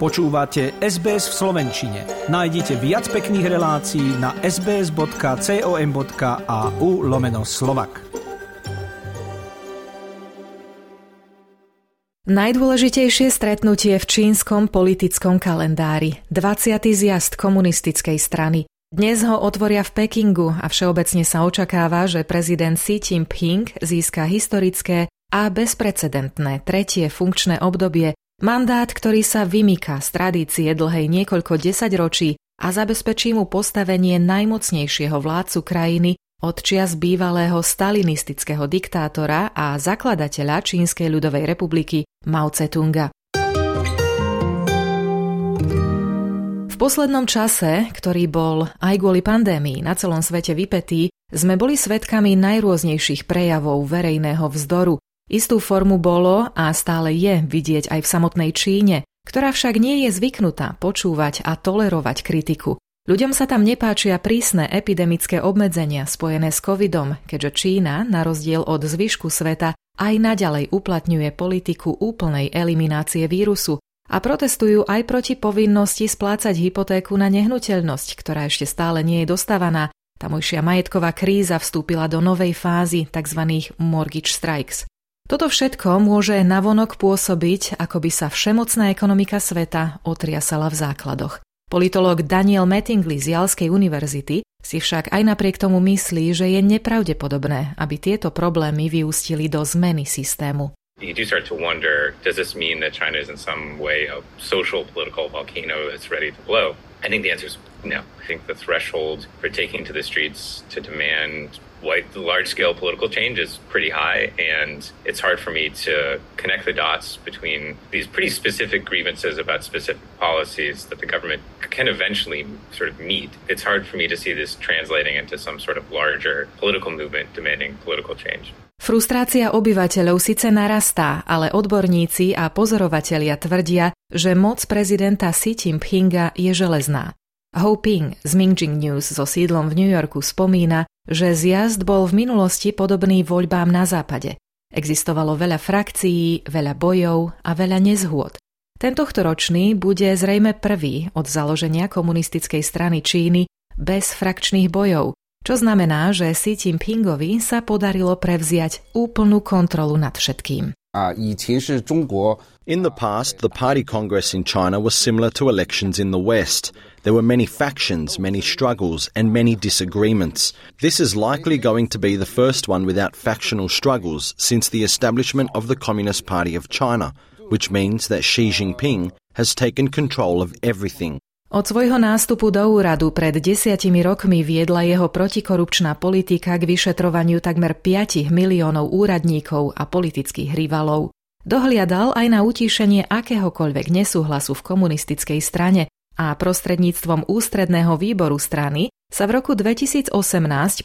Počúvate SBS v Slovenčine. Nájdite viac pekných relácií na sbs.com.au lomeno slovak. Najdôležitejšie stretnutie v čínskom politickom kalendári. 20. zjazd komunistickej strany. Dnes ho otvoria v Pekingu a všeobecne sa očakáva, že prezident Xi Jinping získa historické a bezprecedentné tretie funkčné obdobie Mandát, ktorý sa vymýka z tradície dlhej niekoľko desaťročí a zabezpečí mu postavenie najmocnejšieho vládcu krajiny od čias bývalého stalinistického diktátora a zakladateľa Čínskej ľudovej republiky Mao Tse-tunga. V poslednom čase, ktorý bol aj kvôli pandémii na celom svete vypetý, sme boli svedkami najrôznejších prejavov verejného vzdoru, Istú formu bolo a stále je vidieť aj v samotnej Číne, ktorá však nie je zvyknutá počúvať a tolerovať kritiku. Ľuďom sa tam nepáčia prísne epidemické obmedzenia spojené s covidom, keďže Čína, na rozdiel od zvyšku sveta, aj naďalej uplatňuje politiku úplnej eliminácie vírusu a protestujú aj proti povinnosti splácať hypotéku na nehnuteľnosť, ktorá ešte stále nie je dostávaná. Tamojšia majetková kríza vstúpila do novej fázy tzv. mortgage strikes. Toto všetko môže navonok pôsobiť, ako by sa všemocná ekonomika sveta otriasala v základoch. Politológ Daniel Mattingly z Jalskej univerzity si však aj napriek tomu myslí, že je nepravdepodobné, aby tieto problémy vyústili do zmeny systému. You do start to wonder, does this mean that China is in some way a social political volcano that's ready to blow? I think the answer is no. I think the threshold for taking to the streets to demand white large scale political change is pretty high and it's hard for me to connect the dots between these pretty specific grievances about specific policies that the government can eventually sort of meet it's hard for me to see this translating into some sort of larger political movement demanding political change Frustrácia obyvateľov síce narastá, ale odborníci a pozorovatelia tvrdia, že moc prezidenta Xi Jinpinga je železná. Ho Ping z Mingjing News so sídlom v New Yorku spomína, že zjazd bol v minulosti podobný voľbám na západe. Existovalo veľa frakcií, veľa bojov a veľa nezhôd. Tentohto ročný bude zrejme prvý od založenia komunistickej strany Číny bez frakčných bojov, čo znamená, že Xi Jinpingovi sa podarilo prevziať úplnú kontrolu nad všetkým. In the past, the party congress in China was similar to elections in the West. There were many factions, many struggles, and many disagreements. This is likely going to be the first one without factional struggles since the establishment of the Communist Party of China, which means that Xi Jinping has taken control of everything. Od svojho nástupu do úradu pred desiatimi rokmi viedla jeho protikorupčná politika k vyšetrovaniu takmer 5 miliónov úradníkov a politických rivalov. Dohliadal aj na utíšenie akéhokoľvek nesúhlasu v komunistickej strane a prostredníctvom ústredného výboru strany sa v roku 2018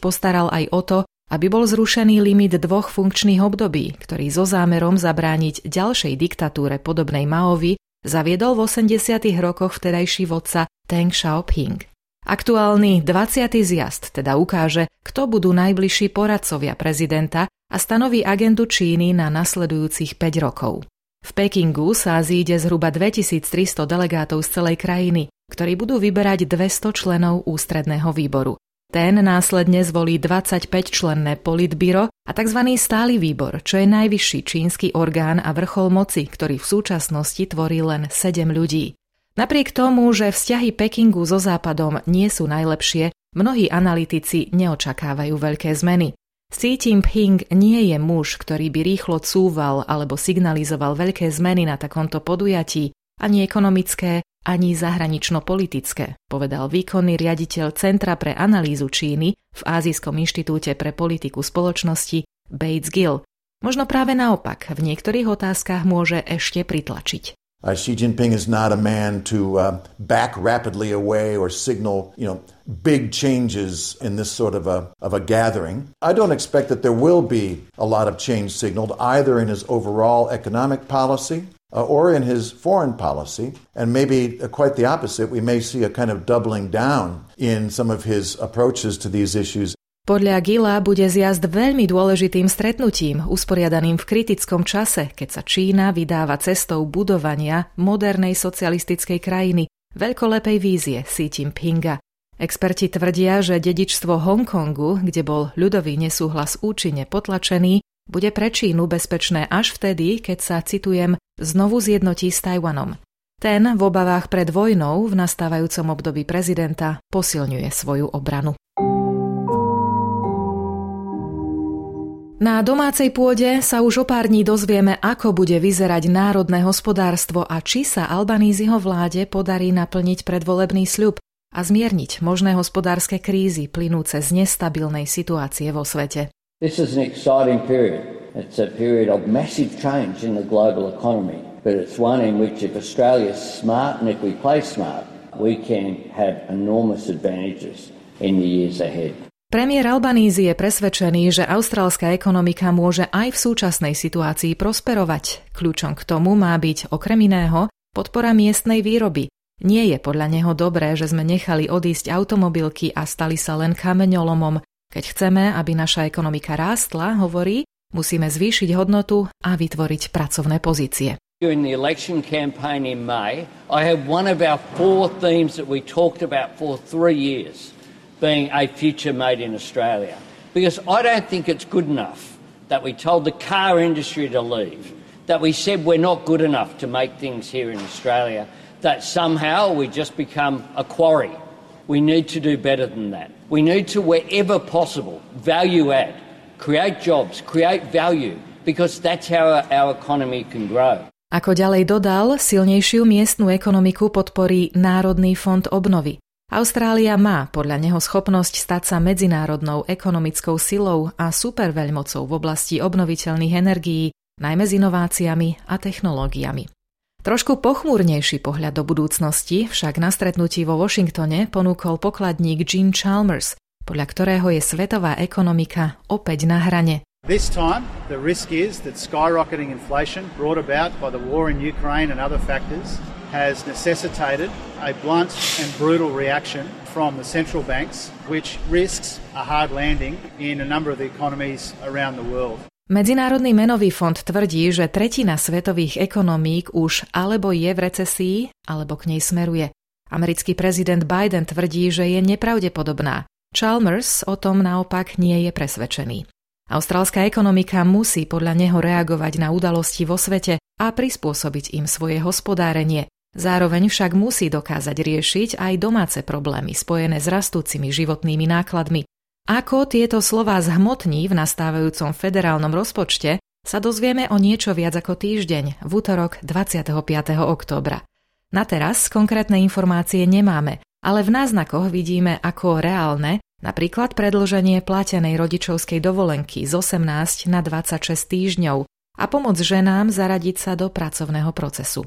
postaral aj o to, aby bol zrušený limit dvoch funkčných období, ktorý so zámerom zabrániť ďalšej diktatúre podobnej Maovi zaviedol v 80. rokoch vtedajší vodca Teng Xiaoping. Aktuálny 20. zjazd teda ukáže, kto budú najbližší poradcovia prezidenta a stanoví agendu Číny na nasledujúcich 5 rokov. V Pekingu sa zíde zhruba 2300 delegátov z celej krajiny, ktorí budú vyberať 200 členov ústredného výboru. Ten následne zvolí 25-členné politbyro a tzv. stály výbor, čo je najvyšší čínsky orgán a vrchol moci, ktorý v súčasnosti tvorí len 7 ľudí. Napriek tomu, že vzťahy Pekingu so Západom nie sú najlepšie, mnohí analytici neočakávajú veľké zmeny. Xi Jinping nie je muž, ktorý by rýchlo cúval alebo signalizoval veľké zmeny na takomto podujatí, ani ekonomické, ani zahranično-politické, povedal výkonný riaditeľ Centra pre analýzu Číny v Ázijskom inštitúte pre politiku spoločnosti Bates Gill. Možno práve naopak, v niektorých otázkach môže ešte pritlačiť. Uh, Xi Jinping is not a man to uh, back rapidly away or signal, you know, big changes in this sort of a, of a gathering. I don't expect that there will be a lot of change signaled either in his overall economic policy uh, or in his foreign policy. And maybe uh, quite the opposite. We may see a kind of doubling down in some of his approaches to these issues Podľa Gila bude zjazd veľmi dôležitým stretnutím, usporiadaným v kritickom čase, keď sa Čína vydáva cestou budovania modernej socialistickej krajiny, veľkolepej vízie Xi Jinpinga. Experti tvrdia, že dedičstvo Hongkongu, kde bol ľudový nesúhlas účinne potlačený, bude pre Čínu bezpečné až vtedy, keď sa, citujem, znovu zjednotí s Tajvanom. Ten v obavách pred vojnou v nastávajúcom období prezidenta posilňuje svoju obranu. Na domácej pôde sa už o pár dní dozvieme, ako bude vyzerať národné hospodárstvo a či sa Albaníziho vláde podarí naplniť predvolebný sľub a zmierniť možné hospodárske krízy plynúce z nestabilnej situácie vo svete. This is an exciting period. It's a period of massive change in the global economy, but it's one in which if Australia is smart and if we play smart, we can have enormous advantages in the years ahead. Premiér Albanízy je presvedčený, že austrálska ekonomika môže aj v súčasnej situácii prosperovať. Kľúčom k tomu má byť okrem iného podpora miestnej výroby. Nie je podľa neho dobré, že sme nechali odísť automobilky a stali sa len kameňolomom. Keď chceme, aby naša ekonomika rástla, hovorí, musíme zvýšiť hodnotu a vytvoriť pracovné pozície. During the election campaign in May, I had one of our four themes that we talked about for three years – being a future made in Australia. Because I don't think it's good enough that we told the car industry to leave, that we said we're not good enough to make things here in Australia, that somehow we just become a quarry. We need to do better than that. We need to, wherever possible, value add, create jobs, create value, because that's how our economy can grow. Ako ďalej dodal, silnejšiu miestnu ekonomiku podporí Národný fond obnovy. Austrália má podľa neho schopnosť stať sa medzinárodnou ekonomickou silou a superveľmocou v oblasti obnoviteľných energií, najmä s inováciami a technológiami. Trošku pochmúrnejší pohľad do budúcnosti však na stretnutí vo Washingtone ponúkol pokladník Gene Chalmers, podľa ktorého je svetová ekonomika opäť na hrane. This time, the risk is that skyrocketing inflation brought about by the war in Ukraine and other factors has necessitated a blunt and brutal reaction from the central banks, which risks a hard landing in a number of the economies around the world. Medzinárodný menový fond tvrdí, že tretina svetových ekonomík už alebo je v recesii, alebo k nej smeruje. Americký prezident Biden tvrdí, že je nepravdepodobná. Chalmers o tom naopak nie je presvedčený. Austrálska ekonomika musí podľa neho reagovať na udalosti vo svete a prispôsobiť im svoje hospodárenie, Zároveň však musí dokázať riešiť aj domáce problémy spojené s rastúcimi životnými nákladmi. Ako tieto slová zhmotní v nastávajúcom federálnom rozpočte, sa dozvieme o niečo viac ako týždeň, v útorok 25. októbra. Na teraz konkrétne informácie nemáme, ale v náznakoch vidíme ako reálne napríklad predlženie platenej rodičovskej dovolenky z 18 na 26 týždňov a pomoc ženám zaradiť sa do pracovného procesu.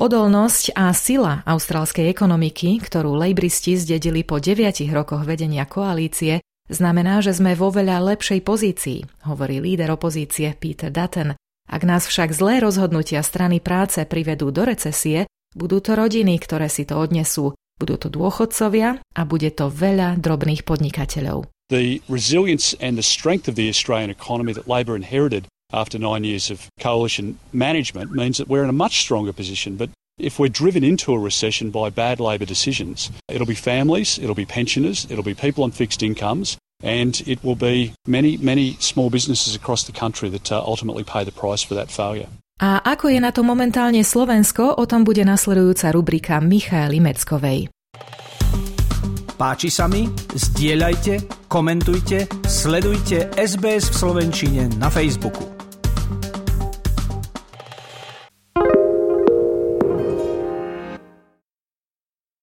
Odolnosť a sila austrálskej ekonomiky, ktorú lejbristi zdedili po deviatich rokoch vedenia koalície, znamená, že sme vo veľa lepšej pozícii, hovorí líder opozície Peter Dutton. Ak nás však zlé rozhodnutia strany práce privedú do recesie, budú to rodiny, ktoré si to odnesú, budú to dôchodcovia a bude to veľa drobných podnikateľov. The resilience and the strength of the Australian economy that Labor inherited after nine years of coalition management means that we're in a much stronger position. But if we're driven into a recession by bad Labor decisions, it'll be families, it'll be pensioners, it'll be people on fixed incomes, and it will be many, many small businesses across the country that uh, ultimately pay the price for that failure. A ako je na to momentálne Slovensko, o tom bude nasledujúca rubrika Michaely Meckovej. Páči sa mi? Zdieľajte, komentujte, sledujte SBS v Slovenčine na Facebooku.